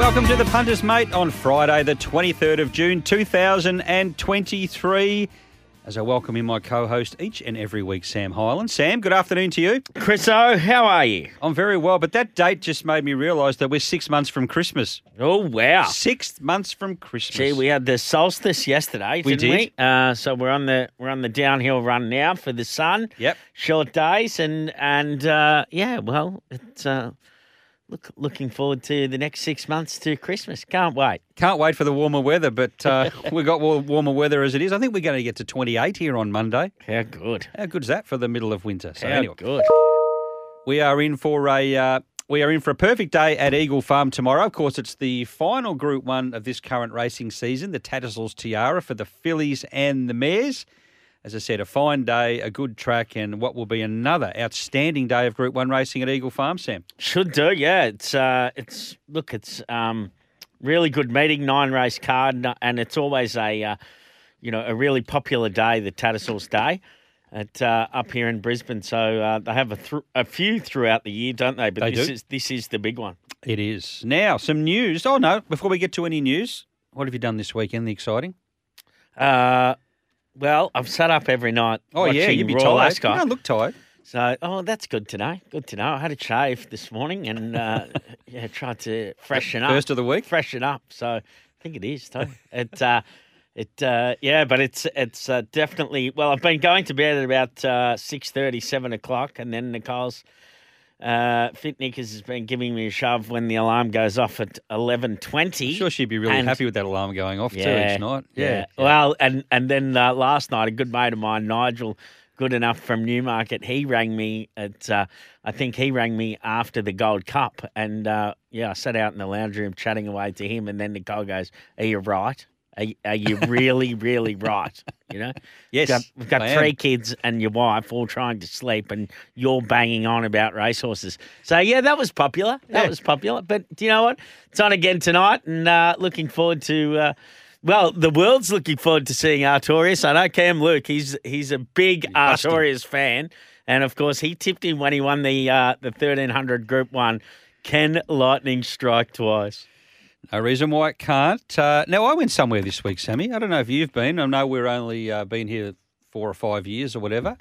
Welcome to the Punters Mate on Friday, the 23rd of June, 2023. As I welcome in my co host each and every week, Sam Hyland. Sam, good afternoon to you. Chris Chriso, how are you? I'm very well, but that date just made me realise that we're six months from Christmas. Oh wow! Six months from Christmas. Gee, we had the solstice yesterday, We didn't did. we? Uh, so we're on the we're on the downhill run now for the sun. Yep. Short days and and uh, yeah, well, it's uh, look looking forward to the next six months to Christmas. Can't wait. Can't wait for the warmer weather, but uh, we've got warmer weather as it is. I think we're going to get to 28 here on Monday. How good? How good's that for the middle of winter? So How anyway, good? We are in for a uh, we are in for a perfect day at Eagle Farm tomorrow. Of course, it's the final Group One of this current racing season, the Tattersalls Tiara for the fillies and the mares. As I said, a fine day, a good track, and what will be another outstanding day of Group One racing at Eagle Farm. Sam, Should do, yeah. It's uh, it's look, it's um, really good meeting, nine race card, and it's always a uh, you know a really popular day, the Tattersalls Day, at uh, up here in Brisbane. So uh, they have a thr a few throughout the year, don't they? But They this do. is this is the big one. it is now some news. Oh no! Before we get to any news, what have you done this weekend? The exciting? Uh, well, I've sat up every night. Oh yeah, you'd be Royal tired. Ascot. You don't look tired. So, oh, that's good to know. Good to know. I had a shave this morning and uh, yeah, tried to freshen up. First of the week. Freshen up. So, I think it is too. it, uh, it, uh, yeah, but it's it's uh, definitely. Well, I've been going to bed at about uh, six thirty, seven o'clock, and then Nicole's uh, Fit Knickers has been giving me a shove when the alarm goes off at eleven twenty. I'm sure she'd be really And- happy with that alarm going off too Yeah, each night. Yeah. Well, and and then uh, last night, a good mate of mine, Nigel, good enough from Newmarket, he rang me at. Uh, I think he rang me after the Gold Cup, and uh, yeah, I sat out in the lounge room chatting away to him, and then Nicole goes, "Are you right? Are, you- are you really, really right? You know." Yes, We've got, we've got I am. three kids and your wife all trying to sleep, and you're banging on about racehorses. So yeah, that was popular. That Yeah. was popular. But do you know what? It's on again tonight, and uh, looking forward to. Uh, well, the world's looking forward to seeing Artorius. I know Cam Luke. He's he's a big have. Artorius fan, and of course he tipped him when he won the uh, the thirteen hundred Group One. Can lightning strike twice? No reason why it can't. Uh, now, I went somewhere this week, Sammy. I don't know if you've been. I know we're only uh, been here four or five years or whatever.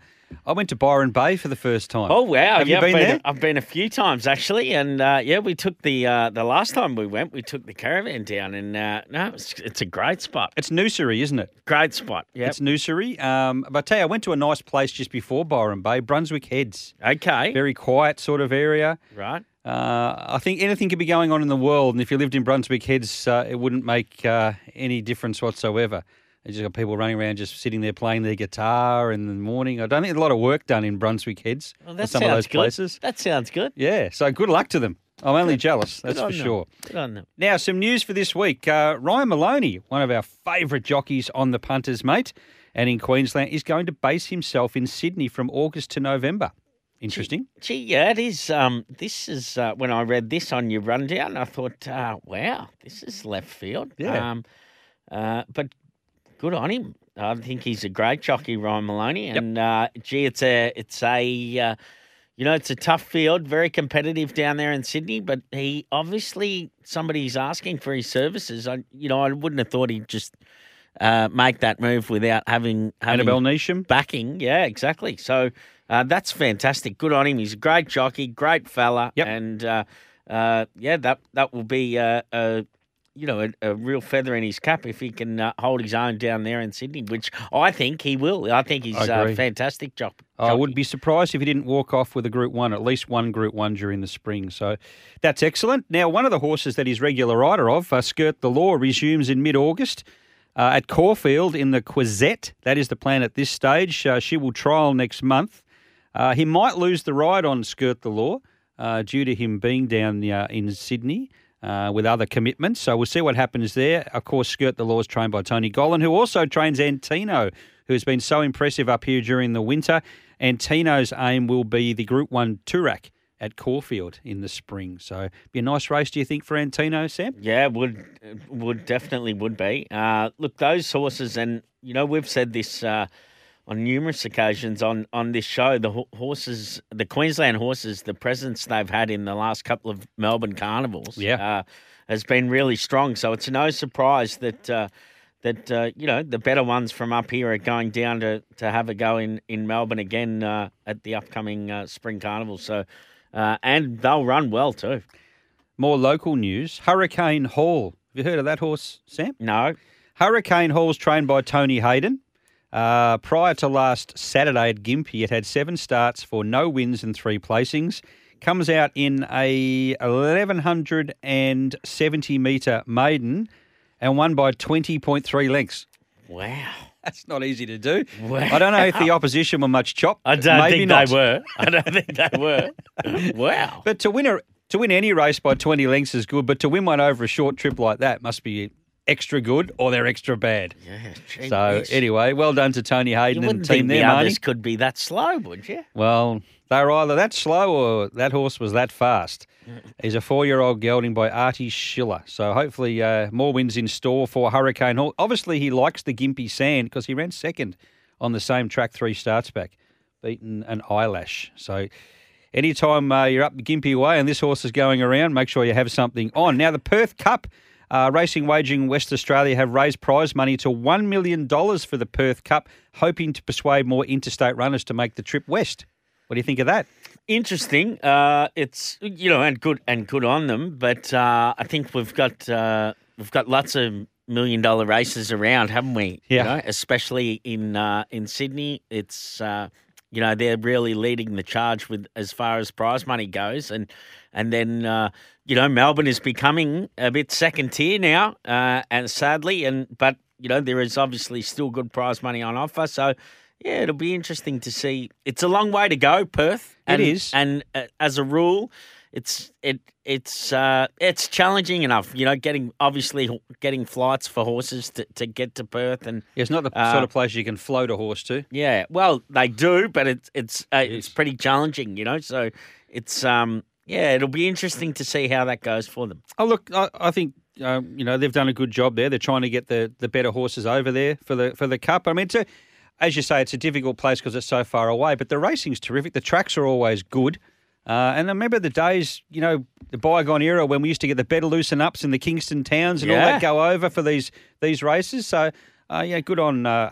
I went to Byron Bay for the first time. Oh wow! Have yeah, you been I've there? I've been a few times actually, and uh, yeah, we took the uh, the last time we went, we took the caravan down, and uh, no, it's, it's a great spot. It's Noosery, isn't it? Great spot. Yeah. It's Noosery. Um, but I tell you, I went to a nice place just before Byron Bay, Brunswick Heads. Okay. Very quiet sort of area. right. Uh, I think anything could be going on in the world, and if you lived in Brunswick Heads, uh, it wouldn't make uh, any difference whatsoever. You just got people running around just sitting there playing their guitar in the morning. I don't think a lot of work done in Brunswick Heads Well, that some sounds of those good. places. That sounds good. Yeah, so good luck to them. I'm only jealous, that's for sure. Good on them. Now, some news for this week. Uh, Ryan Maloney, one of our favourite jockeys on the punters, mate, and in Queensland, is going to base himself in Sydney from August to November. Interesting. Gee, yeah, it is. Um, this is uh, when I read this on your rundown. I thought, uh, wow, this is left field. Yeah. Um, uh, but good on him. I think he's a great jockey, Ryan Maloney. And uh, gee, it's a it's a uh, you know it's a tough field, very competitive down there in Sydney. But he obviously somebody's asking for his services. I you know I wouldn't have thought he'd just uh, make that move without having having Annabel Neasham. backing. Yeah, exactly. So uh, that's fantastic. Good on him. He's a great jockey, great fella, Yep. and uh, uh, yeah, that that will be uh, a you know a, a real feather in his cap if he can uh, hold his own down there in Sydney, which I think he will. I think he's a agree. fantastic jock. I wouldn't be surprised if he didn't walk off with a Group One, at least one Group One during the spring. So that's excellent. Now, one of the horses that he's regular rider of, uh, Skirt the Law, resumes in mid-August. Uh, at Caulfield in the Quezette, that is the plan at this stage. Uh, she will trial next month. Uh, he might lose the ride on Skirt the Law uh, due to him being down uh, in Sydney uh, with other commitments. So we'll see what happens there. Of course, Skirt the Law is trained by Tony Gollan, who also trains Antino, who has been so impressive up here during the winter. Antino's aim will be the Group 1 Toorak at Caulfield in the spring. So be a nice race, do you think, for Antino, Sam? Yeah, would would definitely would be. Uh, look, those horses, and you know we've said this uh, on numerous occasions on on this show. The horses, the Queensland horses, the presence they've had in the last couple of Melbourne carnivals, Yeah. uh, has been really strong. So it's no surprise that. Uh, that uh, you know the better ones from up here are going down to, to have a go in, in Melbourne again uh, at the upcoming uh, spring carnival. So, uh, and they'll run well too. More local news Hurricane Hall. Have you heard of that horse, Sam? No, Hurricane Hall's trained by Tony Hayden. Uh, prior to last Saturday at Gympie, it had seven starts for no wins and three placings. Comes out in a 1170 metre maiden and won by 20.3 lengths. wow. That's not easy to do. Wow. I don't know if the opposition were much chop. I don't Maybe think not. they were. I don't think they were. wow. But to win a to win any race by 20 lengths is good, but to win one over a short trip like that must be extra good or they're extra bad. Yeah, gee So anyway, well done to Tony Hayden and the team think the there, others Marnie. could be that slow, would you? Well, they were either that slow or that horse was that fast. He's a four-year-old gelding by Artie Schiller. So hopefully uh, more wins in store for Hurricane Hall. Obviously, he likes the Gympie Sand because he ran second on the same track three starts back, beaten an eyelash. So anytime uh, you're up Gympie way and this horse is going around, make sure you have something on. Now, the Perth Cup, uh, Racing Wagering West Australia have raised prize money to $1 million for the Perth Cup, hoping to persuade more interstate runners to make the trip west. What do you think of that? Interesting. Uh, it's you know, and good and good on them. But uh, I think we've got uh, we've got lots of million dollar races around, haven't we? Yeah. You know, especially in uh, in Sydney, it's uh, you know they're really leading the charge with as far as prize money goes, and and then uh, you know Melbourne is becoming a bit second tier now, uh, and sadly, and but you know there is obviously still good prize money on offer, so. Yeah, it'll be interesting to see. It's a long way to go, Perth. It And, is. and uh, as a rule, it's it it's uh, it's challenging enough. You know, getting obviously getting flights for horses to, to get to Perth, and yeah, It's not the Uh, sort of place you can float a horse to. yeah, well they do, but it's it's uh, it's pretty challenging. You know, so it's um yeah, it'll be interesting to see how that goes for them. Oh, look, I, I think um, you know they've done a good job there. They're trying to get the, the better horses over there for the for the cup. I mean, it's a, as you say, it's a difficult place because it's so far away. But the racing's terrific. The tracks are always good. Uh, and I remember the days, you know, the bygone era when we used to get the better loosen ups in the Kingston towns and all that go over for these these races. So. Uh, yeah, good on uh.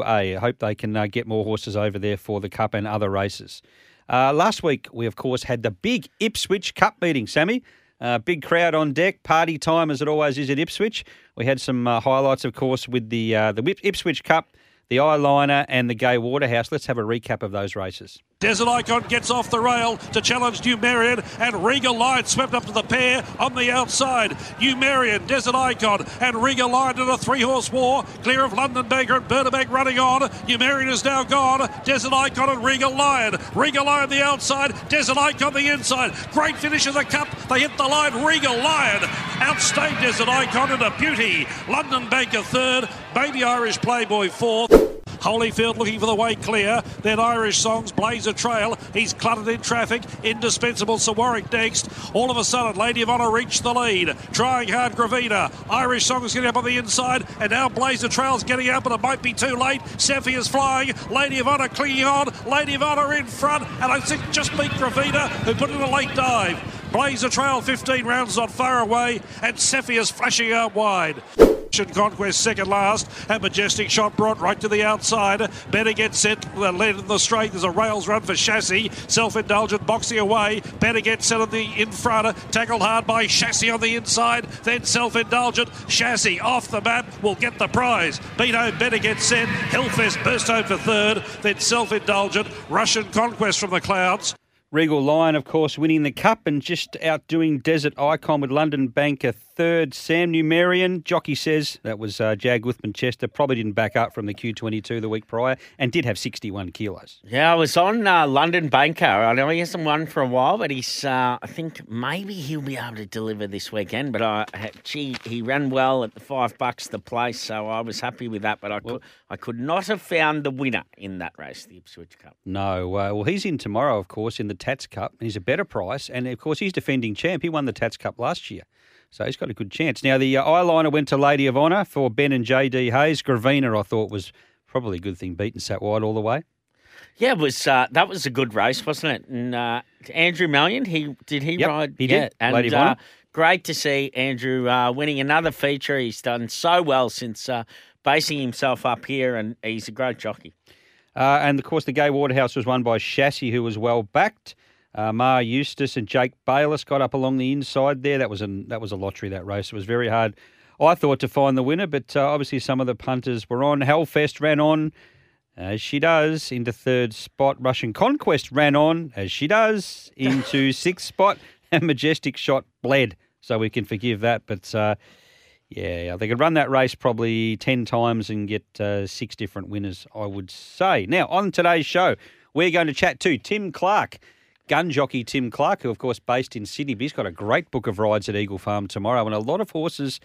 I hope they can uh, get more horses over there for the Cup and other races. Uh, last week, we of course had the big Ipswich Cup meeting, Sammy. Uh, big crowd on deck, party time as it always is at Ipswich. We had some uh, highlights, of course, with the uh, the Ipswich Cup, the Eyeliner, and the Gay Waterhouse. Let's have a recap of those races. Desert Icon gets off the rail to challenge New Marion, and Regal Lion swept up to the pair on the outside. New Marion, Desert Icon, and Regal Lion in a three horse war, clear of London Banker and Bernabeg running on. New Marion is now gone. Desert Icon and Regal Lion. Regal Lion the outside, Desert Icon the inside. Great finish of the cup. They hit the line. Regal Lion outstayed Desert Icon in a beauty. London Banker third, Baby Irish Playboy fourth. Holyfield looking for the way clear. Then Irish Songs blaze a trail. He's cluttered in traffic. Indispensable Sir Warwick next. All of a sudden, Lady of Honour reached the lead. Trying hard, Gravina. Irish Songs getting up on the inside. And now Blazer Trail's getting out, but it might be too late. Seffi is flying. Lady of Honour clinging on. Lady of Honour in front. And I think just beat Gravina, who put in a late dive. Blazer Trail 15 rounds not far away. And is flashing out wide. Russian conquest second last, and Majestic shot brought right to the outside. Better get set, the lead in the straight. There's a rails run for Chassis. Self indulgent boxing away. Better get set on the in front, tackled hard by Chassis on the inside. Then self indulgent. Chassis off the map will get the prize. Beto better get set. Hillfest burst home for third. Then self indulgent. Russian Conquest from the clouds. Regal Lion, of course, winning the cup and just outdoing Desert Icon with London Banker third. Sam Numerian, jockey says that was uh, Jag with Chester. Probably didn't back up from the Q22 the week prior and did have 61 kilos. Yeah, I was on uh, London Banker. I know he hasn't won for a while, but he's. Uh, I think maybe he'll be able to deliver this weekend. But I, gee, he ran well at the five bucks the place, so I was happy with that. But I could, I could not have found the winner in that race, the Ipswich Cup. No, uh, well, he's in tomorrow, of course, in the Tats Cup, and he's a better price. And of course, he's defending champ. He won the Tats Cup last year. So he's got a good chance. Now, the uh, eyeliner went to Lady of Honour for Ben and JD Hayes. Gravina, I thought, was probably a good thing, beaten sat wide all the way. Yeah, it was uh, that was a good race, wasn't it? And uh, Andrew Mallyon, he did he Yep, ride? he yeah, did. And Lady of uh, Honour. great to see Andrew uh, winning another feature. He's done so well since uh, basing himself up here, and he's a great jockey. Uh, and of course, the Gay Waterhouse was won by Chassis, who was well backed. Uh, Mar Eustace and Jake Bayliss got up along the inside there. That was a that was a lottery that race. It was very hard, I thought, to find the winner, but uh, obviously some of the punters were on. Hellfest ran on as she does into third spot. Russian Conquest ran on as she does into sixth spot, and Majestic Shot bled, so we can forgive that. But uh, yeah, they could run that race probably 10 times and get uh, six different winners, I would say. Now, on today's show, we're going to chat to Tim Clark, gun jockey Tim Clark, who, of course, based in Sydney. But he's got a great book of rides at Eagle Farm tomorrow and a lot of horses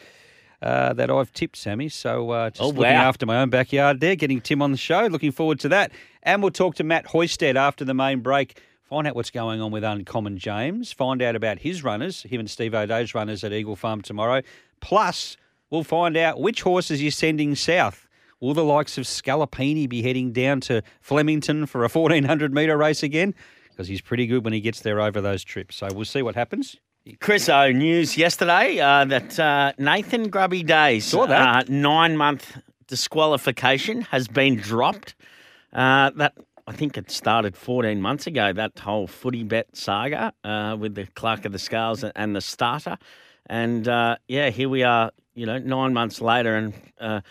uh, that I've tipped, Sammy. So uh, just Oh, looking wow. after my own backyard there, getting Tim on the show. Looking forward to that. And we'll talk to Matt Hoysted after the main break. Find out what's going on with Uncommon James. Find out about his runners, him and Steve O'Dea's runners at Eagle Farm tomorrow. Plus, we'll find out which horses he's sending south. Will the likes of Scalapini be heading down to Flemington for a 1400 metre race again? Because he's pretty good when he gets there over those trips. So we'll see what happens. Chris O news yesterday uh, that uh, Nathan Grubby Days Uh, nine month disqualification has been dropped. Uh, that I think it started 14 months ago. That whole footy bet saga uh, with the clerk of the scales and the starter, and uh, yeah, here we are. You know, nine months later, and uh,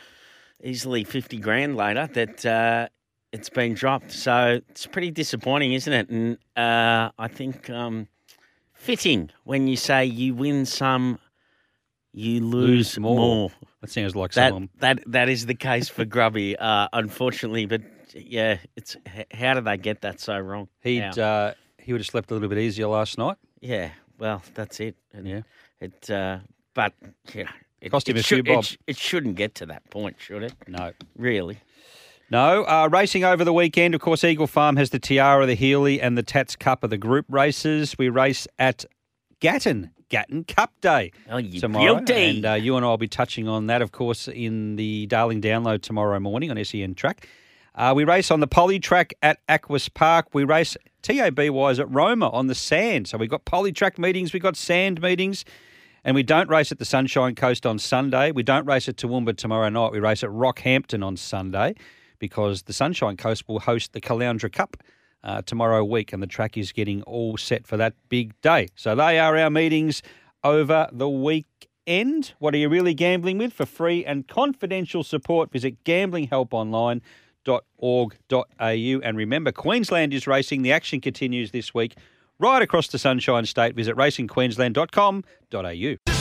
easily 50 grand later that. Uh, it's been dropped, so it's pretty disappointing, isn't it? And uh, I think um, fitting when you say you win some, you lose, more. That sounds like That someone. that that is the case for Grubby, uh, unfortunately. But yeah, it's how did they get that so wrong? He'd uh, he would have slept a little bit easier last night. yeah, well, that's it. And Yeah. It. Uh, but yeah, it Cost him it a few should- bob. It, it shouldn't get to that point, should it? No. Really? No, uh, racing over the weekend. Of course, Eagle Farm has the Tiara, the Healy, and the Tats Cup of the group races. We race at Gatton, Gatton Cup Day Oh, you tomorrow. And uh, you and I will be touching on that, of course, in the Darling Download tomorrow morning on SEN Track. Uh, we race on the poly track at Aquis Park. We race TAB wise at Roma on the sand. So we've got poly track meetings, we've got sand meetings. And we don't race at the Sunshine Coast on Sunday. We don't race at Toowoomba tomorrow night. We race at Rockhampton on Sunday because the Sunshine Coast will host the Caloundra Cup uh, tomorrow week, and the track is getting all set for that big day. So they are our meetings over the weekend. What are you really gambling with? For free and confidential support, visit gamblinghelponline.org.au. And remember, Queensland is racing. The action continues this week right across the Sunshine State. Visit racingqueensland.com.au.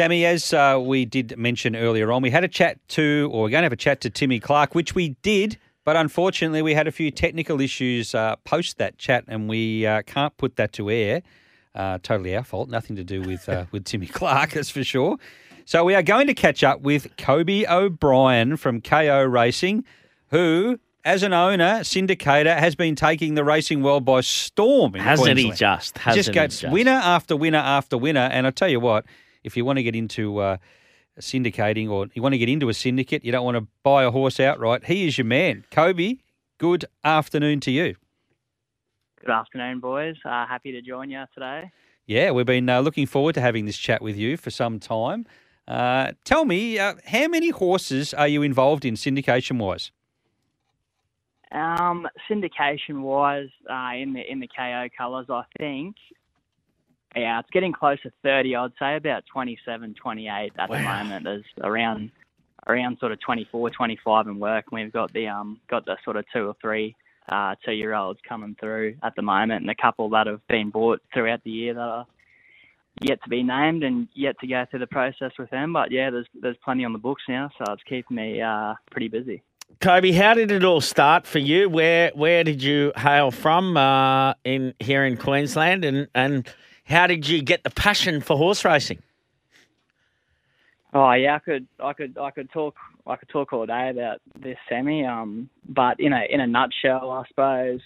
Sammy, as uh, we did mention earlier on, we had a chat to, or we're going to have a chat to Timmy Clark, which we did, but unfortunately we had a few technical issues uh, post that chat, and we uh, can't put that to air. Uh, totally our fault, nothing to do with uh, with Timmy Clark, that's for sure. So we are going to catch up with Kobe O'Brien from KO Racing, who, as an owner, syndicator, has been taking the racing world by storm. In Hasn't he just? Hasn't just gets winner after winner after winner. And I tell you what, if you want to get into uh, syndicating or you want to get into a syndicate, you don't want to buy a horse outright, he is your man. Kobe, good afternoon to you. Good afternoon, boys. Uh, happy to join you today. Yeah, we've been uh, looking forward to having this chat with you for some time. Uh, tell me, uh, how many horses are you involved in syndication wise? Um, syndication wise, uh, in the in the KO colours, I think. Yeah, it's getting close to 30. I'd say about 27, 28 at the moment. There's around around sort of 24, 25 in work. And we've got the um got the sort of two or three uh, two year olds coming through at the moment, and a couple that have been bought throughout the year that are yet to be named and yet to go through the process with them. But yeah, there's there's plenty on the books now, so it's keeping me uh, pretty busy. Kobe, how did it all start for you? Where where did you hail from uh, in here in Queensland, and and how did you get the passion for horse racing? Oh yeah, I could I could I could talk I could talk all day about this semi. Um, but in a in a nutshell, I suppose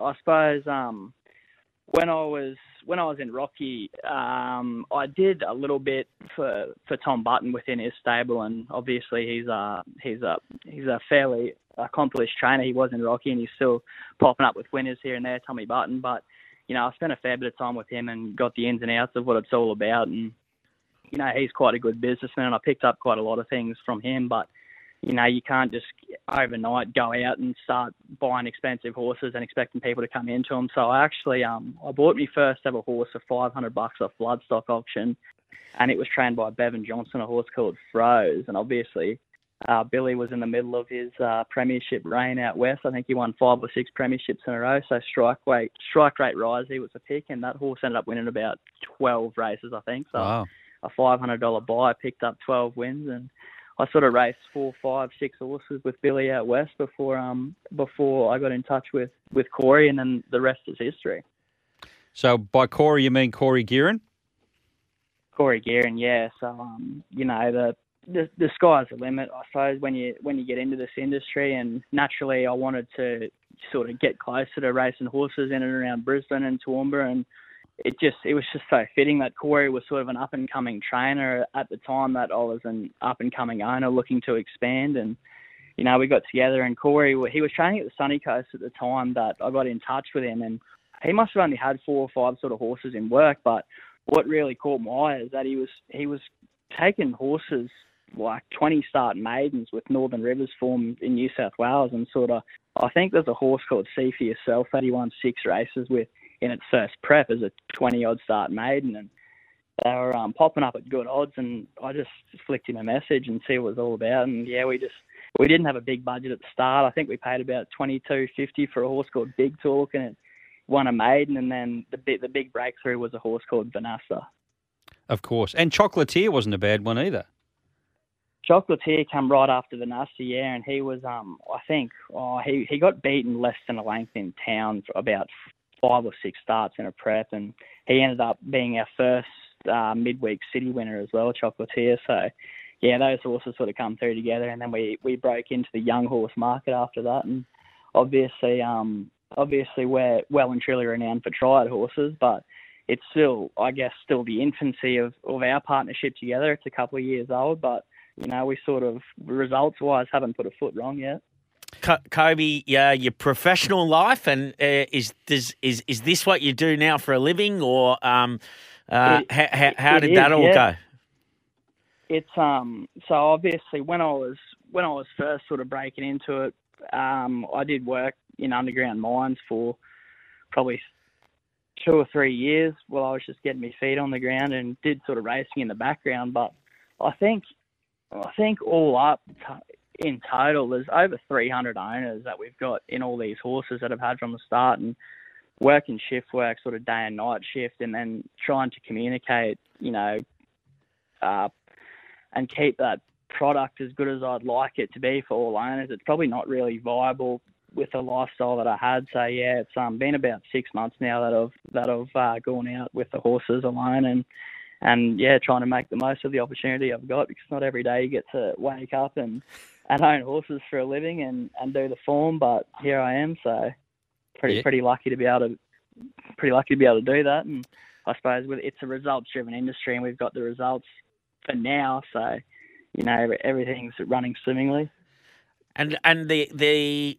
I suppose um, when I was when I was in Rocky, um, I did a little bit for for Tom Button within his stable, and obviously he's a he's a he's a fairly accomplished trainer. He was in Rocky, and he's still popping up with winners here and there, Tommy Button. But you know, I spent a fair bit of time with him and got the ins and outs of what it's all about, and you know, he's quite a good businessman, and I picked up quite a lot of things from him. But you know, you can't just overnight go out and start buying expensive horses and expecting people to come into them. So I actually, um, I bought my first ever horse for 500 bucks off Bloodstock auction, and it was trained by Bevan Johnson, a horse called Froze. And obviously, uh, Billy was in the middle of his uh, premiership reign out west. I think he won five or six premierships in a row. So strike rate, strike rate rise, he was a pick, and that horse ended up winning about 12 races, I think. So Wow. a $500 buy picked up 12 wins and I sort of raced four, five, six horses with Billy out west before um before I got in touch with with Corey, and then the rest is history. So by Corey, you mean Corey Geran? Corey Geran, yeah. So um, you know the, the the sky's the limit, I suppose. When you when you get into this industry, and naturally, I wanted to sort of get closer to racing horses in and around Brisbane and Toowoomba, and it just it was just so fitting that Corey was sort of an up and coming trainer at the time that I was an up and coming owner looking to expand. And you know we got together and Corey he was training at the Sunny Coast at the time that I got in touch with him. And he must have only had four or five sort of horses in work. But what really caught my eye is that he was he was taking horses like 20 start maidens with Northern Rivers form in New South Wales and sort of I think there's a horse called See for Yourself that he won six races with in its first prep as a 20 odd start maiden. And they were um, popping up at good odds and I just flicked him a message and see what it was all about. And yeah we just we didn't have a big budget at the start. I think we paid about 22.50 for a horse called Big Talk and it won a maiden. And then the the big breakthrough was a horse called Vanessa. Of course. And Chocolatier wasn't a bad one either. Chocolatier come right after Vanessa, yeah, and he was, um, I think, oh, he he got beaten less than a length in town for about five or six starts in a prep, and he ended up being our first uh, midweek city winner as well, Chocolatier. So, yeah, those horses sort of come through together, and then we we broke into the young horse market after that, and obviously, um, obviously we're well and truly renowned for triad horses, but it's still, I guess, still the infancy of of our partnership together. It's a couple of years old, but you know, we sort of results wise haven't put a foot wrong yet. Kobe, yeah, your professional life, and uh, is does is is this what you do now for a living, or um, uh, It- how, how, how did is, that all yeah. go? It's um so obviously when I was when I was first sort of breaking into it, um, I did work in underground mines for probably two or three years while I was just getting my feet on the ground and did sort of racing in the background. But I think I think all up t- in total, there's over 300 owners that we've got in all these horses that have had from the start and working shift work, sort of day and night shift, and then trying to communicate, you know, uh, and keep that product as good as I'd like it to be for all owners. It's probably not really viable with the lifestyle that I had. So yeah, it's um, been about six months now that I've that I've uh, gone out with the horses alone and and yeah, trying to make the most of the opportunity I've got because not every day you get to wake up and and own horses for a living and and do the form. But here I am, so pretty Yeah. pretty lucky to be able to pretty lucky to be able to do that. And I suppose with it's a results driven industry and we've got the results for now, so you know everything's running swimmingly. And and the the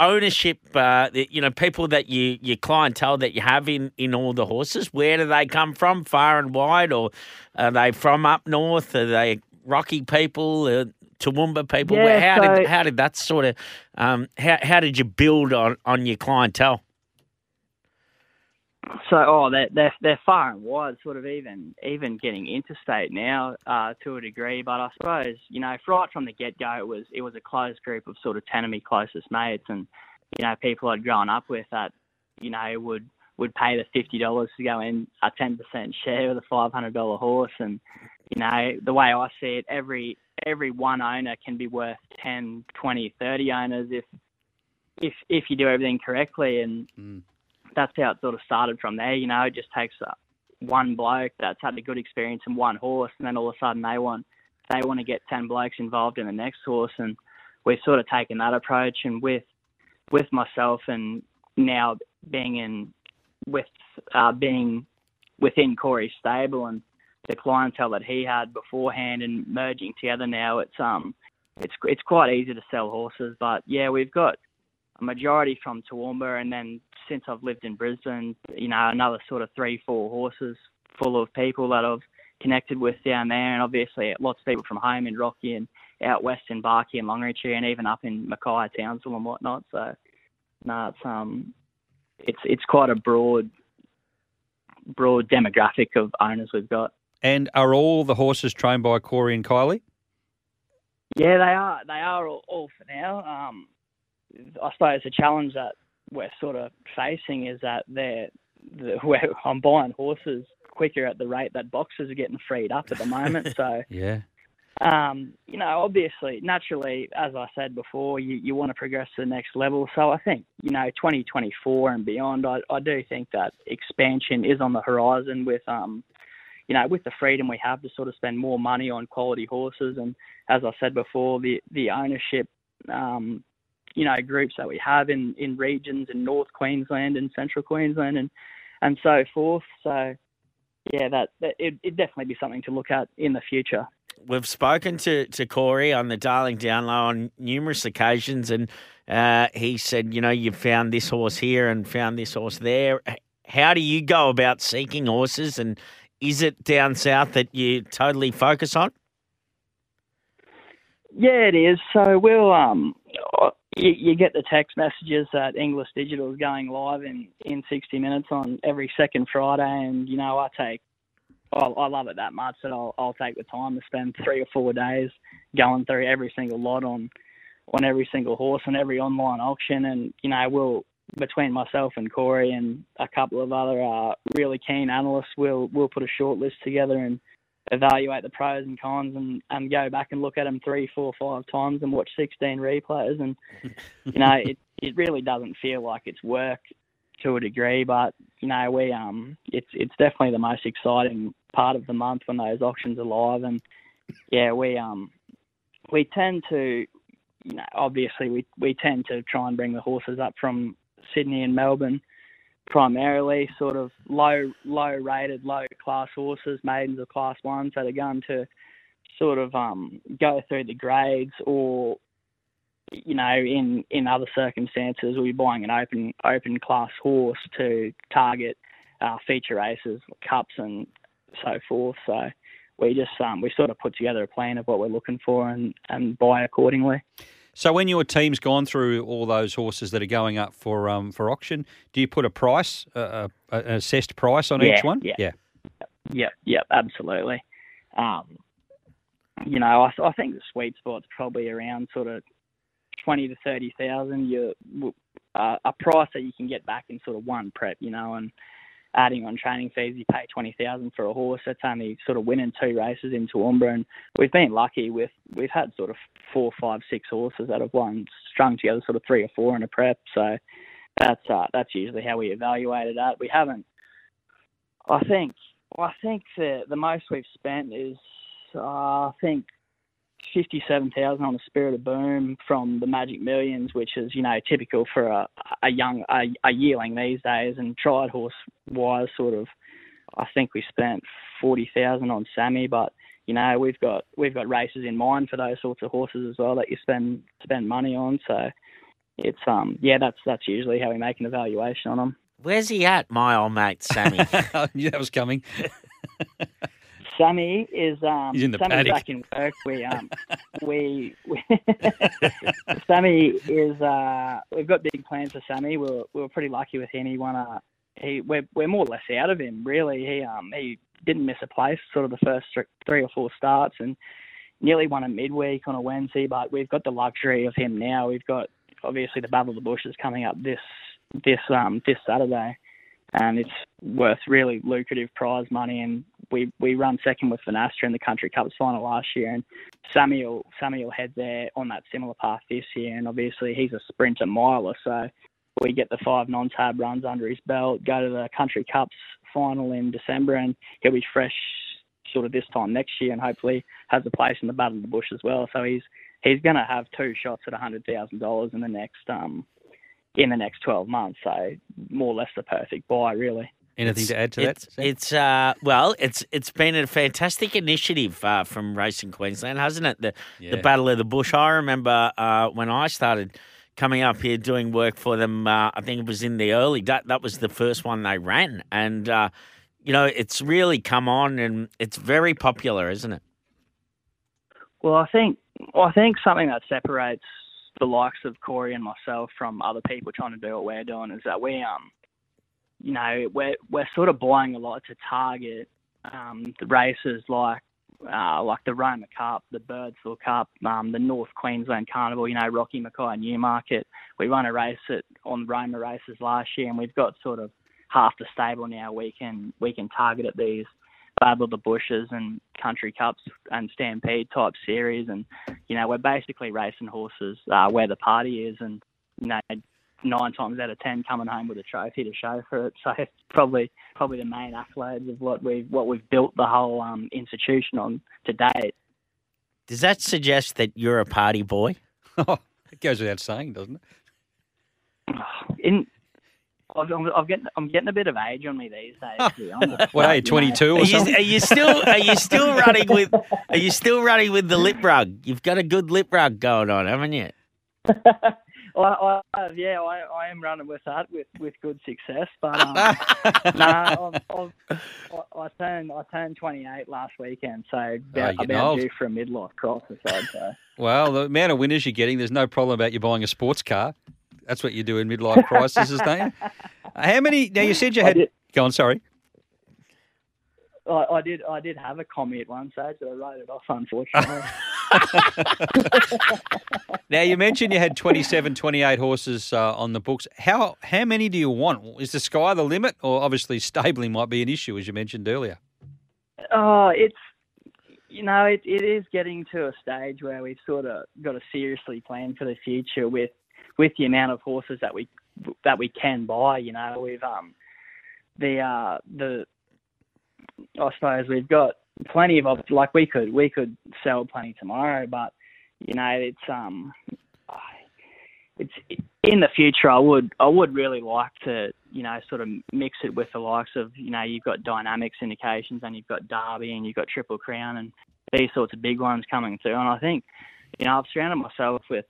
ownership, uh, you know, people that you your clientele that you have in in all the horses, where do they come from, far and wide, or are they from up north? Are they Rocky people? Uh, Toowoomba people? Yeah, how so- did how did that sort of um, how how did you build on on your clientele? So, oh, they're they're they're far and wide, sort of even even getting interstate now uh, to a degree. But I suppose you know, right from the get go, it was it was a close group of sort of my closest mates, and you know, people I'd grown up with that you know would would pay the fifty dollars to go in a ten percent share of the five hundred dollar horse, and you know, the way I see it, every every one owner can be worth 10, 20, 30 owners if if if you do everything correctly and Mm. That's how it sort of started from there. You know, it just takes uh, one bloke that's had a good experience in one horse, and then all of a sudden they want they want to get ten blokes involved in the next horse, and we've sort of taken that approach. And with with myself, and now being in with uh, being within Corey's stable and the clientele that he had beforehand, and merging together now, it's um it's it's quite easy to sell horses. But yeah, we've got a majority from Toowoomba, and then since I've lived in Brisbane, you know, another sort of three, four horses full of people that I've connected with down there, and obviously lots of people from home in Rocky and out west in Barkey and Longreach, and even up in Mackay, Townsville, and whatnot. So, no, it's um, it's it's quite a broad, broad demographic of owners we've got. And are all the horses trained by Corey and Kylie? Yeah, they are. They are all, all for now. Um, I suppose the challenge that we're sort of facing is that they're, the, I'm buying horses quicker at the rate that boxes are getting freed up at the moment. so, Yeah. um, you know, obviously, naturally, as I said before, you, you want to progress to the next level. So I think, you know, 2024 and beyond, I, I do think that expansion is on the horizon with, um, you know, with the freedom we have to sort of spend more money on quality horses. And as I said before, the, the ownership, um, you know, groups that we have in, in regions in North Queensland and Central Queensland and, and so forth. So, yeah, that, that it, it'd definitely be something to look at in the future. We've spoken to, to Corey on the Darling Down Low on numerous occasions, and uh, he said, you know, you found this horse here and found this horse there. How do you go about seeking horses, and is it down south that you totally focus on? Yeah, it is. So we'll um, you, you get the text messages that Inglis Digital is going live in in 60 minutes on every second Friday, and you know I take. I, I love it that much that I'll I'll take the time to spend three or four days going through every single lot on on every single horse and every online auction, and you know we'll between myself and Corey and a couple of other uh, really keen analysts, we'll we'll put a short list together and evaluate the pros and cons and, and go back and look at them three, four, five times and watch 16 replays. And, you know, it, it really doesn't feel like it's work to a degree, but, you know, we, um, it's, it's definitely the most exciting part of the month when those auctions are live. And yeah, we, um, we tend to, you know, obviously we, we tend to try and bring the horses up from Sydney and Melbourne primarily sort of low low rated, low class horses, maidens of class ones that are going to sort of um, go through the grades or you know, in, in other circumstances we'll be buying an open open class horse to target uh, feature races, cups and so forth. So we just um, we sort of put together a plan of what we're looking for and, and buy accordingly. So when your team's gone through all those horses that are going up for um for auction, do you put a price, uh, a, an assessed price on Yeah, each one? yeah. yeah. Yep, yep, absolutely. Um, you know, I, I think the sweet spot's probably around sort of twenty to thirty thousand. You uh, a price that you can get back in sort of one prep, you know, and adding on training fees, you pay twenty thousand for a horse. That's only sort of winning two races in Toowoomba, and we've been lucky with we've had sort of four, five, six horses that have won strung together, sort of three or four in a prep. So that's uh, that's usually how we evaluated that. We haven't. I think I think the the most we've spent is uh, I think fifty seven thousand on the Spirit of Boom from the Magic Millions, which is you know typical for a a young a, a yearling these days, and tried horse wise sort of. I think we spent forty thousand on Sammy, but you know we've got we've got races in mind for those sorts of horses as well that you spend spend money on. So it's um yeah that's that's usually how we make an evaluation on them. Where's he at, my old mate Sammy? I knew that was coming. Sammy is um He's in the Sammy's paddock. back in work. We um we, we Sammy is uh we've got big plans for Sammy. We were we were pretty lucky with him. He won a he we're we're more or less out of him really. He um he didn't miss a place sort of the first three or four starts and nearly won a midweek on a Wednesday. But we've got the luxury of him now. We've got obviously the Battle of the Bushes coming up this this um this Saturday and it's worth really lucrative prize money. And we we run second with Vanastra in the Country Cups final last year, and Samuel Samuel head there on that similar path this year. And obviously he's a sprinter miler, so we get the five non-tab runs under his belt, go to the Country Cups final in December, and he'll be fresh sort of this time next year, and hopefully has a place in the Battle of the Bush as well. So he's he's going to have two shots at a hundred thousand dollars in the next um in the next twelve months. So more or less the perfect buy, really. Anything to add to it's, that? Sam? It's uh, well, it's it's been a fantastic initiative uh, from Racing Queensland, hasn't it? The Yeah. the Battle of the Bush. I remember uh, when I started coming up here doing work for them. Uh, I think it was in the early. That that was the first one they ran, and uh, you know it's really come on, and it's very popular, isn't it? Well, I think well, I think something that separates the likes of Corey and myself from other people trying to do what we're doing is that we um you know we're we're sort of buying a lot to target um the races like uh, like the Roma Cup, the Birdsville Cup, um, the North Queensland Carnival, you know, Rocky Mackay Newmarket. We run a race at, on Roma races last year, and we've got sort of half the stable now. We can we can target at these Battle of the Bushes and Country Cups and Stampede type series, and you know, we're basically racing horses uh, where the party is, and you know, nine times out of ten coming home with a trophy to show for it. So it's probably probably the main accolades of what we've what we've built the whole um, institution on to date. Does that suggest that you're a party boy? it goes without saying, doesn't it? In I've, I'm, I'm getting I'm getting a bit of age on me these days. To be honest. What are you, But, know, 22 Are or you, something? are you still are you still running with are you still running with the lip rug? You've got a good lip rug going on, haven't you? I, I, yeah, I, I am running with that with, with good success. But um, no, I've, I've, I, I turned I turned 28 last weekend, so about, getting about due for a midlife crisis. I'd say. Well, the amount of winners you're getting, there's no problem about you buying a sports car. That's what you do in midlife crises, don't you? How many? Now you said you had. Go on, sorry. I, I did I did have a commie at one stage, but I wrote it off unfortunately. Now you mentioned you had 27, 28 horses uh, on the books. How how many do you want? Is the sky the limit, or obviously stabling might be an issue, as you mentioned earlier? Oh, it's you know it, it is getting to a stage where we've sort of got to seriously plan for the future with with the amount of horses that we that we can buy. You know, we've um the uh the I suppose we've got plenty of like we could we could sell plenty tomorrow, but you know it's um it's in the future. I would I would really like to you know sort of mix it with the likes of you know you've got Dynamic Syndications and you've got Derby and you've got Triple Crown and these sorts of big ones coming through. And I think you know I've surrounded myself with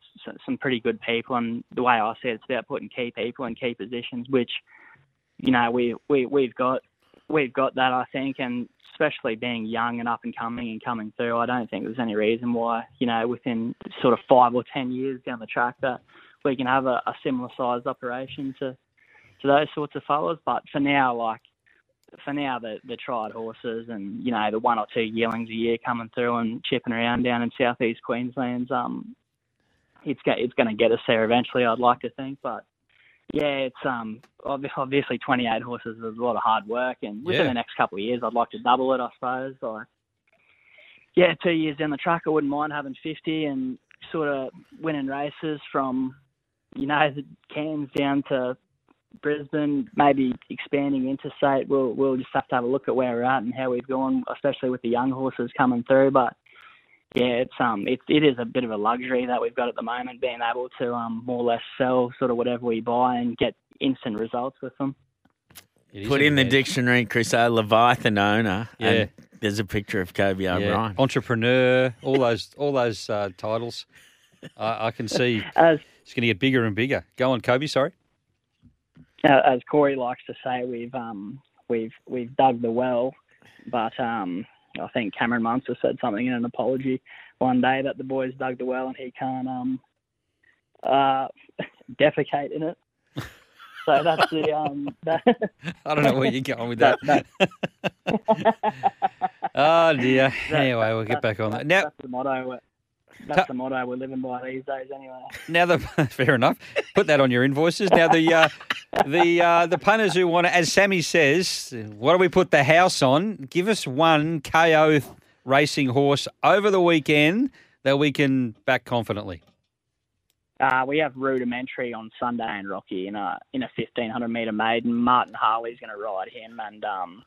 some pretty good people, and the way I see it, it's about putting key people in key positions, which you know we we we've got we've got that I think, and especially being young and up and coming and coming through, I don't think there's any reason why you know within sort of five or ten years down the track that we can have a, a similar sized operation to to those sorts of fellas. But for now, like for now, the the tried horses and you know the one or two yearlings a year coming through and chipping around down in southeast Queensland's um it's go, it's going to get us there eventually. I'd like to think, but yeah, it's um obviously 28 horses is a lot of hard work, and within Yeah. the next couple of years, I'd like to double it. I suppose. Like yeah, two years down the track, I wouldn't mind having 50 and sort of winning races from you know the Cairns down to Brisbane, maybe expanding interstate. We'll we'll just have to have a look at where we're at and how we've gone, especially with the young horses coming through. But yeah, it's um it it is a bit of a luxury that we've got at the moment, being able to um more or less sell sort of whatever we buy and get instant results with them. Put in the dictionary, Chris, a Leviathan owner. Yeah. And there's a picture of Kobe Yeah. O'Brien. Entrepreneur, all those all those uh, titles. I, I can see As it's going to get bigger and bigger. Go on, Kobe. Sorry. uh, as Corey likes to say, we've um we've we've dug the well, but um I think Cameron Munster said something in an apology one day that the boys dug the well and he can't um uh defecate in it. So that's the um. That, I don't know where you're going with that. that, oh dear. that- Anyway, we'll get back on that. Now, that's the motto. That's the motto we're living by these days, anyway. now the fair enough. Put that on your invoices. Now the uh, the uh, the punters who want to, as Sammy says, what do we put the house on? Give us one KO racing horse over the weekend that we can back confidently. Uh, we have rudimentary on Sunday and Rocky in a in a fifteen hundred meter maiden. Martin Harley's going to ride him, and um,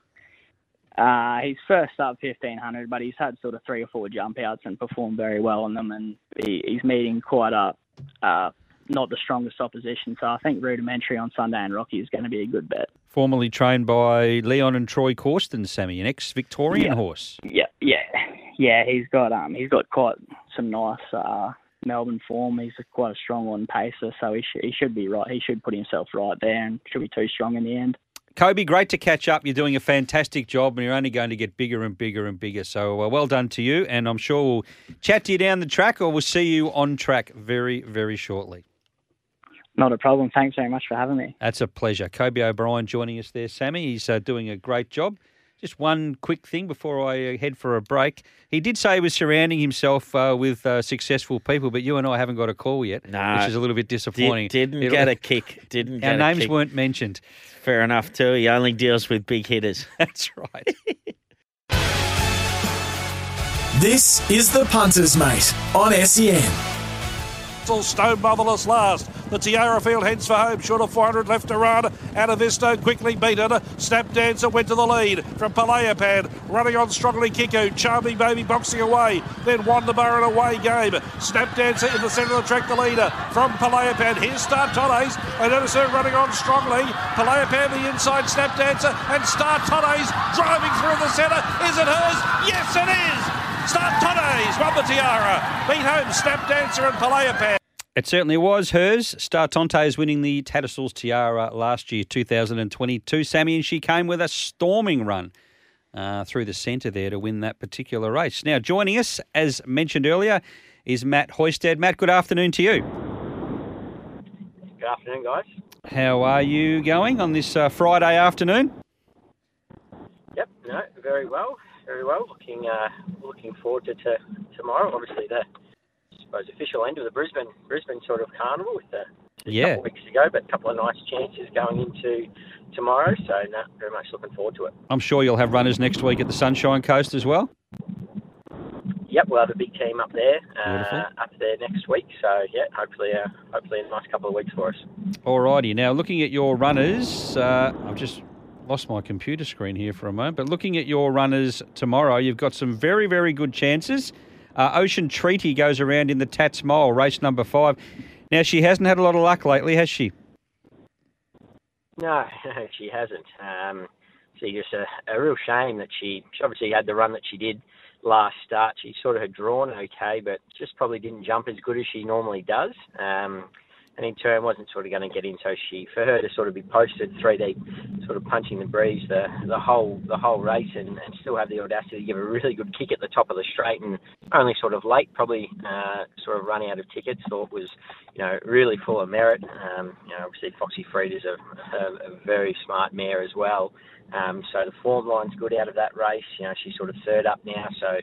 uh, he's first up fifteen hundred, but he's had sort of three or four jump outs and performed very well on them, and he, he's meeting quite a uh, not the strongest opposition. So I think rudimentary on Sunday and Rocky is going to be a good bet. Formerly trained by Leon and Troy Corsten, Sammy, an ex-Victorian Yeah. horse. Yeah, yeah, yeah. He's got um he's got quite some nice uh Melbourne form. He's a, quite a strong one pacer, so he should he should be right. He should put himself right there, and should be too strong in the end. Kobe, great to catch up. You're doing a fantastic job, and you're only going to get bigger and bigger and bigger. So uh, well done to you, and I'm sure we'll chat to you down the track, or we'll see you on track very, very shortly. Not a problem. Thanks very much for having me. That's a pleasure. Kobe O'Brien joining us there, Sammy. He's uh, doing a great job. Just one quick thing before I uh, head for a break. He did say he was surrounding himself uh, with uh, successful people, but you and I haven't got a call yet, No. which is a little bit disappointing. Did, not It'll- get a kick. Didn't Our get a names kick. weren't mentioned. Fair enough too. He only deals with big hitters. That's right. This is the Punters Mate on SEN. Stone Motherless last. The Tiara Field heads for home. Short of 400 left to run. Atavisto quickly beaten. Snap Dancer went to the lead from Palayapan. Running on strongly Kiku. Charming Baby boxing away. Then Wanderbar an away game. Snap Dancer in the centre of the track, the leader from Palayapan. Here's Star Tones. I notice her running on strongly. Palayapan the inside Snap Dancer. And Star Tones driving through the centre. Is it hers? Yes, it is. Star Tones won the Tiara. Beat home Snap Dancer and Palayapan. It certainly was hers. Star Tonte is winning the Tattersalls Tiara last year, 2022. Sammy, and she came with a storming run uh, through the centre there to win that particular race. Now, joining us, as mentioned earlier, is Matt Hoysted. Matt, good afternoon to you. Good afternoon, guys. How are you going on this uh, Friday afternoon? Yep, no, very well, very well. Looking, uh, looking forward to, to tomorrow. Obviously, the I suppose official end of the Brisbane Brisbane sort of carnival with the Yeah. a couple of weeks ago, but a couple of nice chances going into tomorrow. So, no, very much looking forward to it. I'm sure you'll have runners next week at the Sunshine Coast as well. Yep, we'll have a big team up there, uh, up there next week. So, yeah, hopefully, uh, hopefully a nice couple of weeks for us. Alrighty. Now, looking at your runners, uh, I've just lost my computer screen here for a moment. But looking at your runners tomorrow, you've got some very, very good chances. Uh, Ocean Treaty goes around in the Tats Mile, race number five. Now, she hasn't had a lot of luck lately, has she? No, she hasn't. Um, see, just a, a real shame that she, she obviously had the run that she did last start. She sort of had drawn okay, but just probably didn't jump as good as she normally does. Um, and in turn wasn't sort of going to get in. So she, for her to sort of be posted three deep, sort of punching the breeze the the whole the whole race, and, and still have the audacity to give a really good kick at the top of the straight, and only sort of late, probably uh, sort of run out of tickets. Thought was, you know, really full of merit. Um, you know, obviously Foxy Freed is a, a, a very smart mare as well. Um, so the form line's good out of that race. You know, she's sort of third up now, so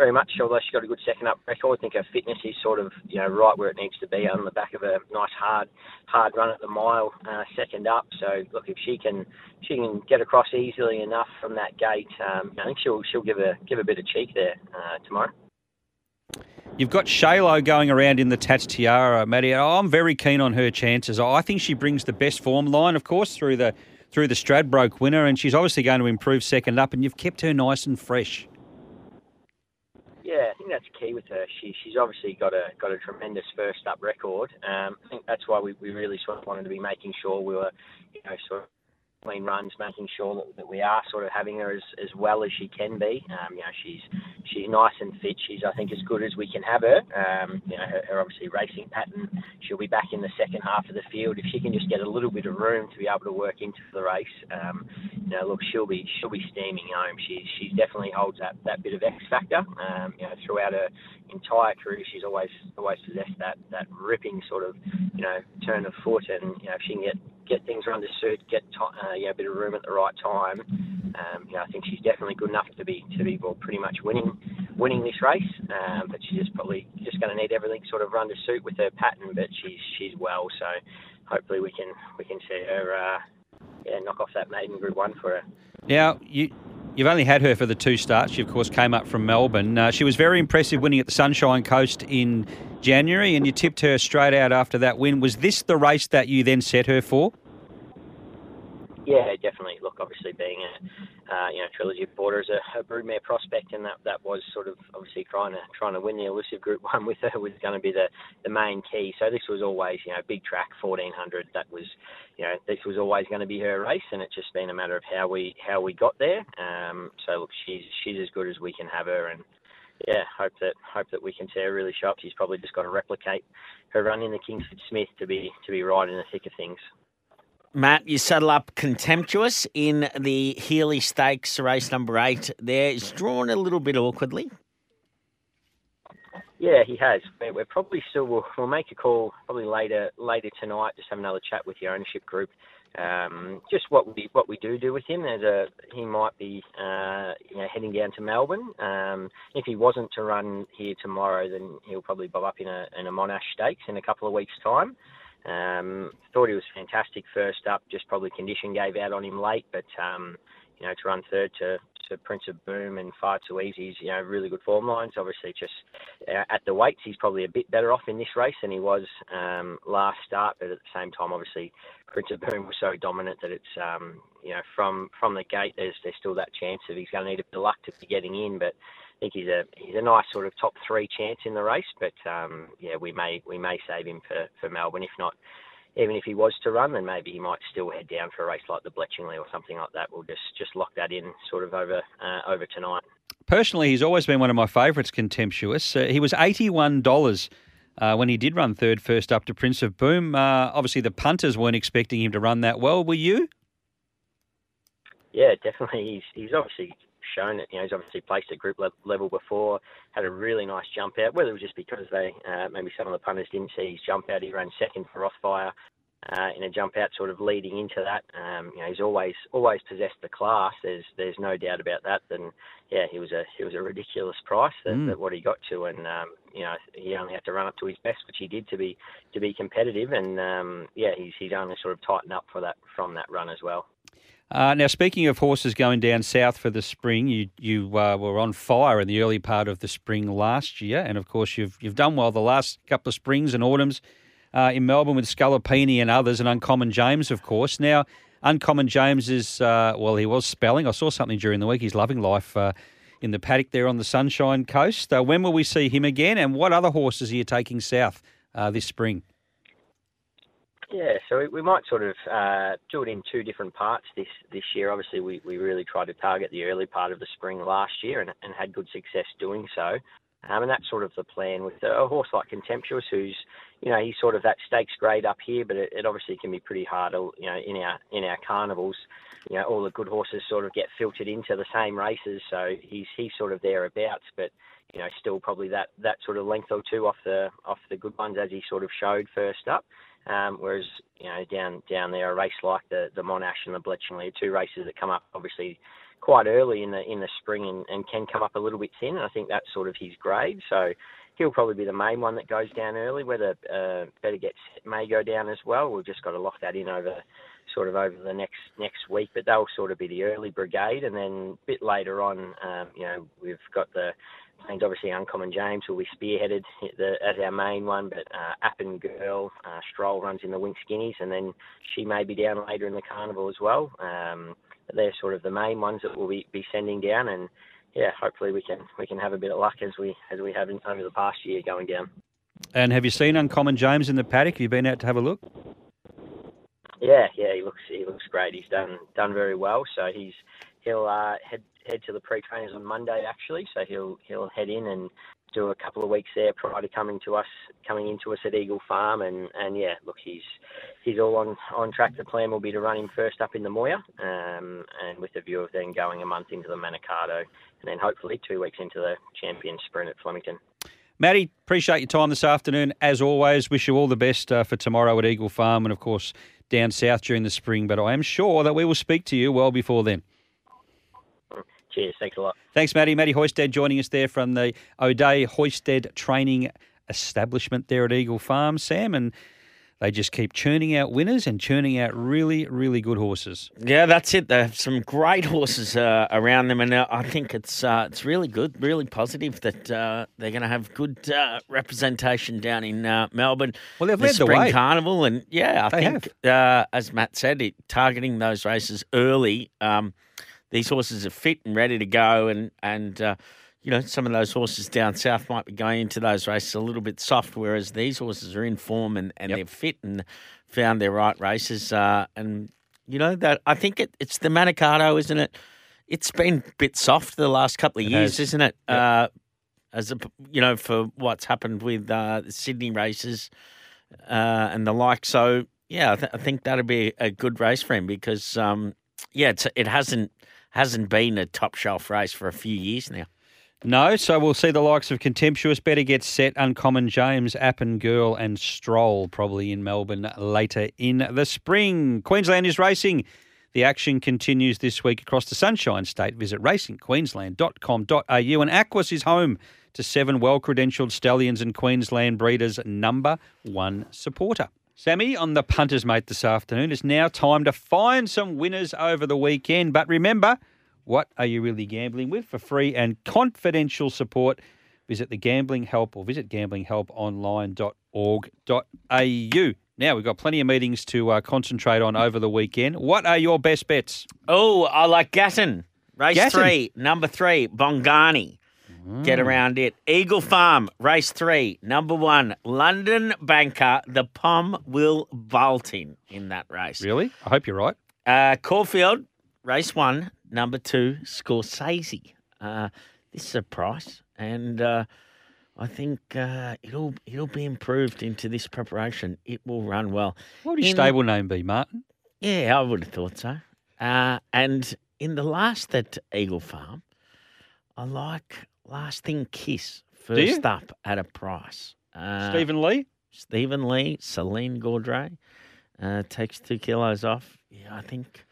very much, although she's got a good second up record, I think her fitness is sort of, you know, right where it needs to be on the back of a nice hard hard run at the mile, uh, second up. So look, if she can she can get across easily enough from that gate, um, I think she'll she'll give a give a bit of cheek there uh, tomorrow. You've got Shaylo going around in the Tats Tiara, Matty. I'm very keen on her chances. I think she brings the best form line, of course, through the through the Stradbroke winner, and she's obviously going to improve second up. And you've kept her nice and fresh. Yeah, I think that's key with her. She she's obviously got a got a tremendous first up record. Um, I think that's why we, we really sort of wanted to be making sure we were, you know, sort of between runs, making sure that, that we are sort of having her as, as well as she can be. Um, you know, she's she's nice and fit. She's I think as good as we can have her. Um, you know, her, her obviously racing pattern. She'll be back in the second half of the field if she can just get a little bit of room to be able to work into the race. Um, you know, look, she'll be she'll be steaming home. She she definitely holds that, that bit of X factor. Um, you know, throughout her entire career, she's always always possessed that that ripping sort of you know turn of foot, and you know if she can get get things to suit, get to, uh, you know, a bit of room at the right time. Um, you know, I think she's definitely good enough to be to be well, pretty much winning winning this race. Um, but she's just probably just going to need everything sort of run to suit with her pattern. But she's she's well, so hopefully we can we can see her uh, yeah knock off that maiden Group One for her. Now you. You've only had her for the two starts. She, of course, came up from Melbourne. Uh, she was very impressive winning at the Sunshine Coast in January, and you tipped her straight out after that win. Was this the race that you then set her for? Yeah, definitely. Look, obviously being a uh, you know trilogy Border as a, a broodmare prospect, and that that was sort of obviously trying to trying to win the elusive Group One with her was going to be the the main key. So this was always you know big track, 1400. That was you know this was always going to be her race, and it's just been a matter of how we how we got there. Um, so look, she's she's as good as we can have her, and yeah, hope that hope that we can see her really sharp. She's probably just got to replicate her run in the Kingsford Smith to be to be right in the thick of things. Matt, you saddle up contemptuous in the Healy Stakes race number eight. There, it's drawn a little bit awkwardly. Yeah, he has. We're probably still we'll, we'll make a call probably later later tonight. Just have another chat with the ownership group. Um, just what we what we do do with him. There's a he might be uh, you know heading down to Melbourne. Um, if he wasn't to run here tomorrow, then he'll probably bob up in a in a Monash Stakes in a couple of weeks' time. Um, thought he was fantastic first up. Just probably condition gave out on him late, but um, you know to run third to, to Prince of Boom and far too easy. You know really good form lines. Obviously, just uh, at the weights, he's probably a bit better off in this race than he was um, last start. But at the same time, obviously, Prince of Boom was so dominant that it's um, you know from from the gate, there's there's still that chance of he's going to need a bit of luck to be getting in, but. I think he's a he's a nice sort of top three chance in the race, but um, yeah, we may we may save him for, for Melbourne. If not, even if he was to run, then maybe he might still head down for a race like the Bletchingley or something like that. We'll just just lock that in sort of over uh, over tonight. Personally, he's always been one of my favourites. Contemptuous. Uh, he was eighty one dollars. Uh, when he did run third first up to Prince of Boom. Uh, obviously, the punters weren't expecting him to run that well. Were you? Yeah, definitely. He's he's obviously shown it. You know, he's obviously placed at group le- level before, had a really nice jump out. Whether it was just because they uh, maybe some of the punters didn't see his jump out, he ran second for Rothfire uh, in a jump out, sort of leading into that. Um, you know, he's always always possessed the class. There's there's no doubt about that. Then yeah, he was a he was a ridiculous price that, mm. that what he got to, and um, you know he only had to run up to his best, which he did to be to be competitive. And um, yeah, he's he's only sort of tightened up for that from that run as well. Uh, now, speaking of horses going down south for the spring, you you uh, were on fire in the early part of the spring last year, and of course you've you've done well the last couple of springs and autumns uh, in Melbourne with Scalapini and others, and Uncommon James, of course. Now, Uncommon James is uh, well, he was spelling. I saw something during the week. He's loving life uh, in the paddock there on the Sunshine Coast. Uh, when will we see him again? And what other horses are you taking south this spring? Yeah, so we we might sort of uh, do it in two different parts this this year. Obviously, we, we really tried to target the early part of the spring last year and, and had good success doing so. Um, and that's sort of the plan with a horse like Contemptuous, who's, you know, he's sort of that stakes grade up here, but it, it obviously can be pretty hard, you know, in our in our carnivals. You know, all the good horses sort of get filtered into the same races, so he's he's sort of thereabouts, but you know, still probably that that sort of length or two off the off the good ones as he sort of showed first up. Um, whereas you know down down there, a race like the the Monash and the Bletchingley, two races that come up obviously quite early in the in the spring and, and can come up a little bit thin. And I think that's sort of his grade. So he'll probably be the main one that goes down early. Whether uh, Better Get Set may go down as well, we've just got to lock that in over sort of over the next next week. But they'll sort of be the early brigade, and then a bit later on, um, you know, we've got the and obviously Uncommon James will be spearheaded the, as our main one, but uh, Appen Girl, uh, Stroll runs in the Wink Skinnies, and then she may be down later in the carnival as well. Um, they're sort of the main ones that we'll be, be sending down, and yeah, hopefully we can we can have a bit of luck as we as we have in, over the past year going down. And have you seen Uncommon James in the paddock? Have you been out to have a look? Yeah, yeah, he looks he looks great. He's done done very well. So he's he'll uh, head head to the pre trainers on Monday actually. So he'll he'll head in and do a couple of weeks there prior to coming to us coming into us at Eagle Farm and, and yeah, look he's he's all on, on track. The plan will be to run him first up in the Moir, um, and with the view of then going a month into the Manikato and then hopefully two weeks into the champion sprint at Flemington. Matty, appreciate your time this afternoon. As always, wish you all the best uh, for tomorrow at Eagle Farm and, of course, down south during the spring. But I am sure that we will speak to you well before then. Cheers. Thanks a lot. Thanks, Matty. Matty Hoysted joining us there from the O'Dea Hoysted Training Establishment there at Eagle Farm, Sam. And they just keep churning out winners and churning out really, really good horses. Yeah, that's it. They have some great horses uh, around them, and uh, I think it's uh, it's really good, really positive that uh, they're going to have good uh, representation down in uh, Melbourne. Well, they've the led the spring way. carnival, and yeah, I They think as Matt said, it, targeting those races early. Um, these horses are fit and ready to go, and and you know, some of those horses down south might be going into those races a little bit soft, whereas these horses are in form and, and Yep. they're fit and found their right races. Uh, and, you know, that I think it, it's the Manikato, isn't it? It's been a bit soft the last couple of It years, has. isn't it? Yep. Uh, as a, you know, for what's happened with uh, the Sydney races uh, and the like. So, yeah, I, th- I think that'd be a good race for him because, um, yeah, it's, it hasn't hasn't been a top shelf race for a few years now. No, so we'll see the likes of Contemptuous, Better Get Set, Uncommon James, Appen Girl, and Stroll probably in Melbourne later in the spring. Queensland is racing. The action continues this week across the Sunshine State. Visit racingqueensland.com.au. And Aquis is home to seven well credentialed stallions and Queensland breeders' number one supporter. Sammy, on the punters, mate, this afternoon. It's now time to find some winners over the weekend. But remember, what are you really gambling with? For free and confidential support, visit the Gambling Help or visit gamblinghelponline.org.au. Now, we've got plenty of meetings to uh, concentrate on over the weekend. What are your best bets? Oh, I like Gatton. Race Gatton. three, number three, Bongani. Get around it. Eagle Farm, race three, number one, London Banker. The Pom will bolt in in that race. Really? I hope you're right. Uh, Caulfield, race one, number two, Scorsese. Uh, this is a price, and uh, I think uh, it'll it'll be improved into this preparation. It will run well. What would your In- stable name be, Martin? Yeah, I would have thought so. Uh, and in the last at Eagle Farm, I like Last Thing Kiss first up at a price. Uh, Stephen Lee? Stephen Lee, Celine Gaudray uh, takes two kilos off. Yeah, I think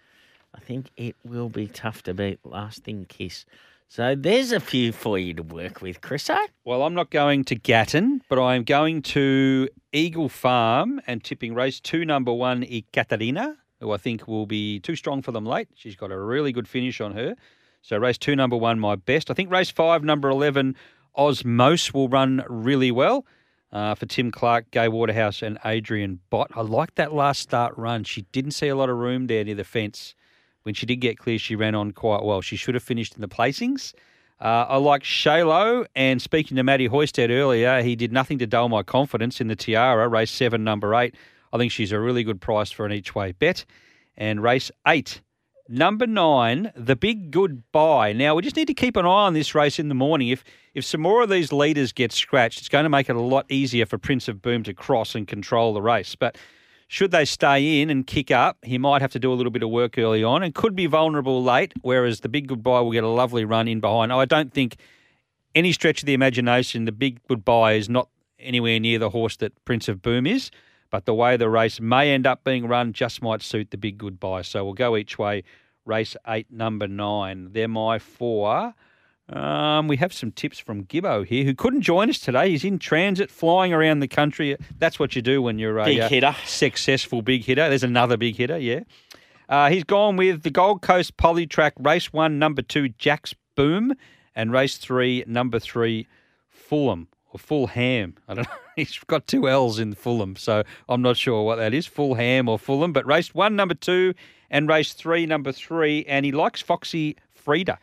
I think it will be tough to beat Last Thing Kiss. So there's a few for you to work with, Chris. eh? Well, I'm not going to Gatton, but I'm going to Eagle Farm and tipping race two, number one, Ekaterina, who I think will be too strong for them late. She's got a really good finish on her. So race two, number one, my best. I think race five, number 11, Osmos will run really well uh, for Tim Clark, Gai Waterhouse, and Adrian Bott. I like that last start run. She didn't see a lot of room there near the fence. When she did get clear, she ran on quite well. She should have finished in the placings. Uh, I like Shalo, and speaking to Matty Hoysted earlier, he did nothing to dull my confidence in the Tiara, race seven, number eight. I think she's a really good price for an each way bet. And race eight, number nine, the big goodbye. Now, we just need to keep an eye on this race in the morning. If if some more of these leaders get scratched, it's going to make it a lot easier for Prince of Boom to cross and control the race. But should they stay in and kick up, he might have to do a little bit of work early on and could be vulnerable late, whereas the big goodbye will get a lovely run in behind. I don't think any stretch of the imagination, the big goodbye is not anywhere near the horse that Prince of Boom is, but the way the race may end up being run just might suit the big goodbye. So we'll go each way. Race eight, number nine. They're my four. Um, we have some tips from Gibbo here, who couldn't join us today. He's in transit, flying around the country. That's what you do when you're a Big uh, hitter. successful big hitter. There's another big hitter, yeah. Uh, he's gone with the Gold Coast Polytrack race one, number two, Jack's Boom, and race three, number three, Fulham Fulham. I don't know. He's got two L's in Fulham, so I'm not sure what that is, Fulham or Fulham. But race one, number two, and race three, number three, and he likes Foxy Frida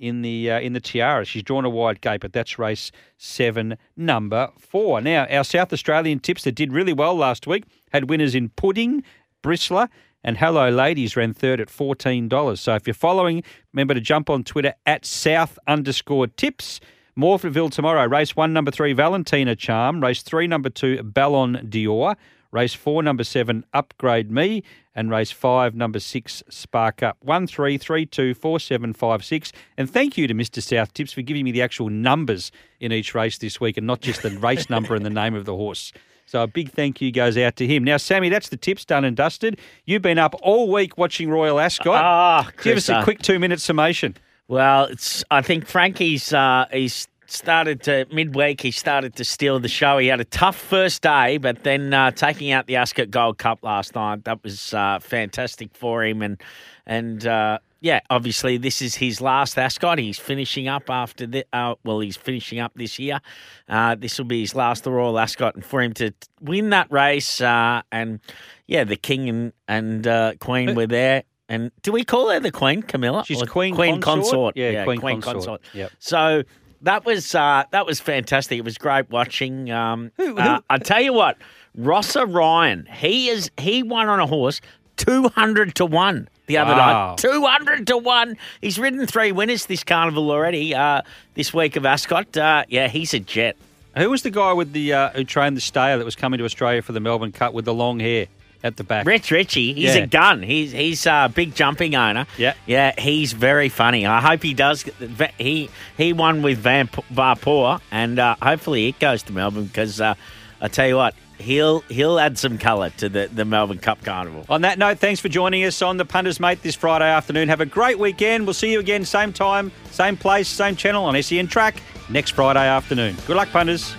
in the uh, in the tiara. She's drawn a wide gate, but that's race seven, number four. Now our South Australian tips that did really well last week had winners in Pudding, Bristler, And Hello Ladies ran third at $14. So if you're following, remember to jump on Twitter at South underscore tips. Morphettville tomorrow. Race one, number three, Valentina Charm. Race three, number two, Ballon Dior. Race four, number seven, Upgrade Me. And race five, number six, Spark Up. One, three, three, two, four, seven, five, six. And thank you to Mr. South Tips for giving me the actual numbers in each race this week and not just the race number and the name of the horse. So a big thank you goes out to him. Now, Sammy, that's the tips done and dusted. You've been up all week watching Royal Ascot. Ah, Give us a quick two minute summation. Well, it's. I think Frankie's. Uh, he's started to midweek. He started to steal the show. He had a tough first day, but then uh, taking out the Ascot Gold Cup last night, that was uh, fantastic for him. And and uh, yeah, obviously this is his last Ascot. He's finishing up after the. Uh, well, he's finishing up this year. Uh, this will be his last the Royal Ascot, and for him to win that race, uh, and yeah, the King and and uh, Queen were there. And do we call her the Queen, Camilla? She's Or Queen Queen Consort? Consort. Yeah, Queen Consort. Yep. So that was uh, that was fantastic. It was great watching. Um, Who- who- uh, I tell you what, Rossa Ryan, he is he won on a horse two hundred to one the other Wow. night. Two hundred to one. He's ridden three winners this carnival already. Uh, this week of Ascot. Uh, yeah, he's a jet. Who was the guy with the uh, who trained the stayer that was coming to Australia for the Melbourne Cup with the long hair at the back? Rich Ritchie, he's Yeah. a gun. He's he's a big jumping owner. Yeah. yeah, he's very funny. I hope he does. He he won with Van Varpoor, and uh, hopefully it goes to Melbourne because uh, I tell you what, he'll he'll add some colour to the, the Melbourne Cup Carnival. On that note, thanks for joining us on the Punters Mate this Friday afternoon. Have a great weekend. We'll see you again, same time, same place, same channel on SEN Track next Friday afternoon. Good luck, punters.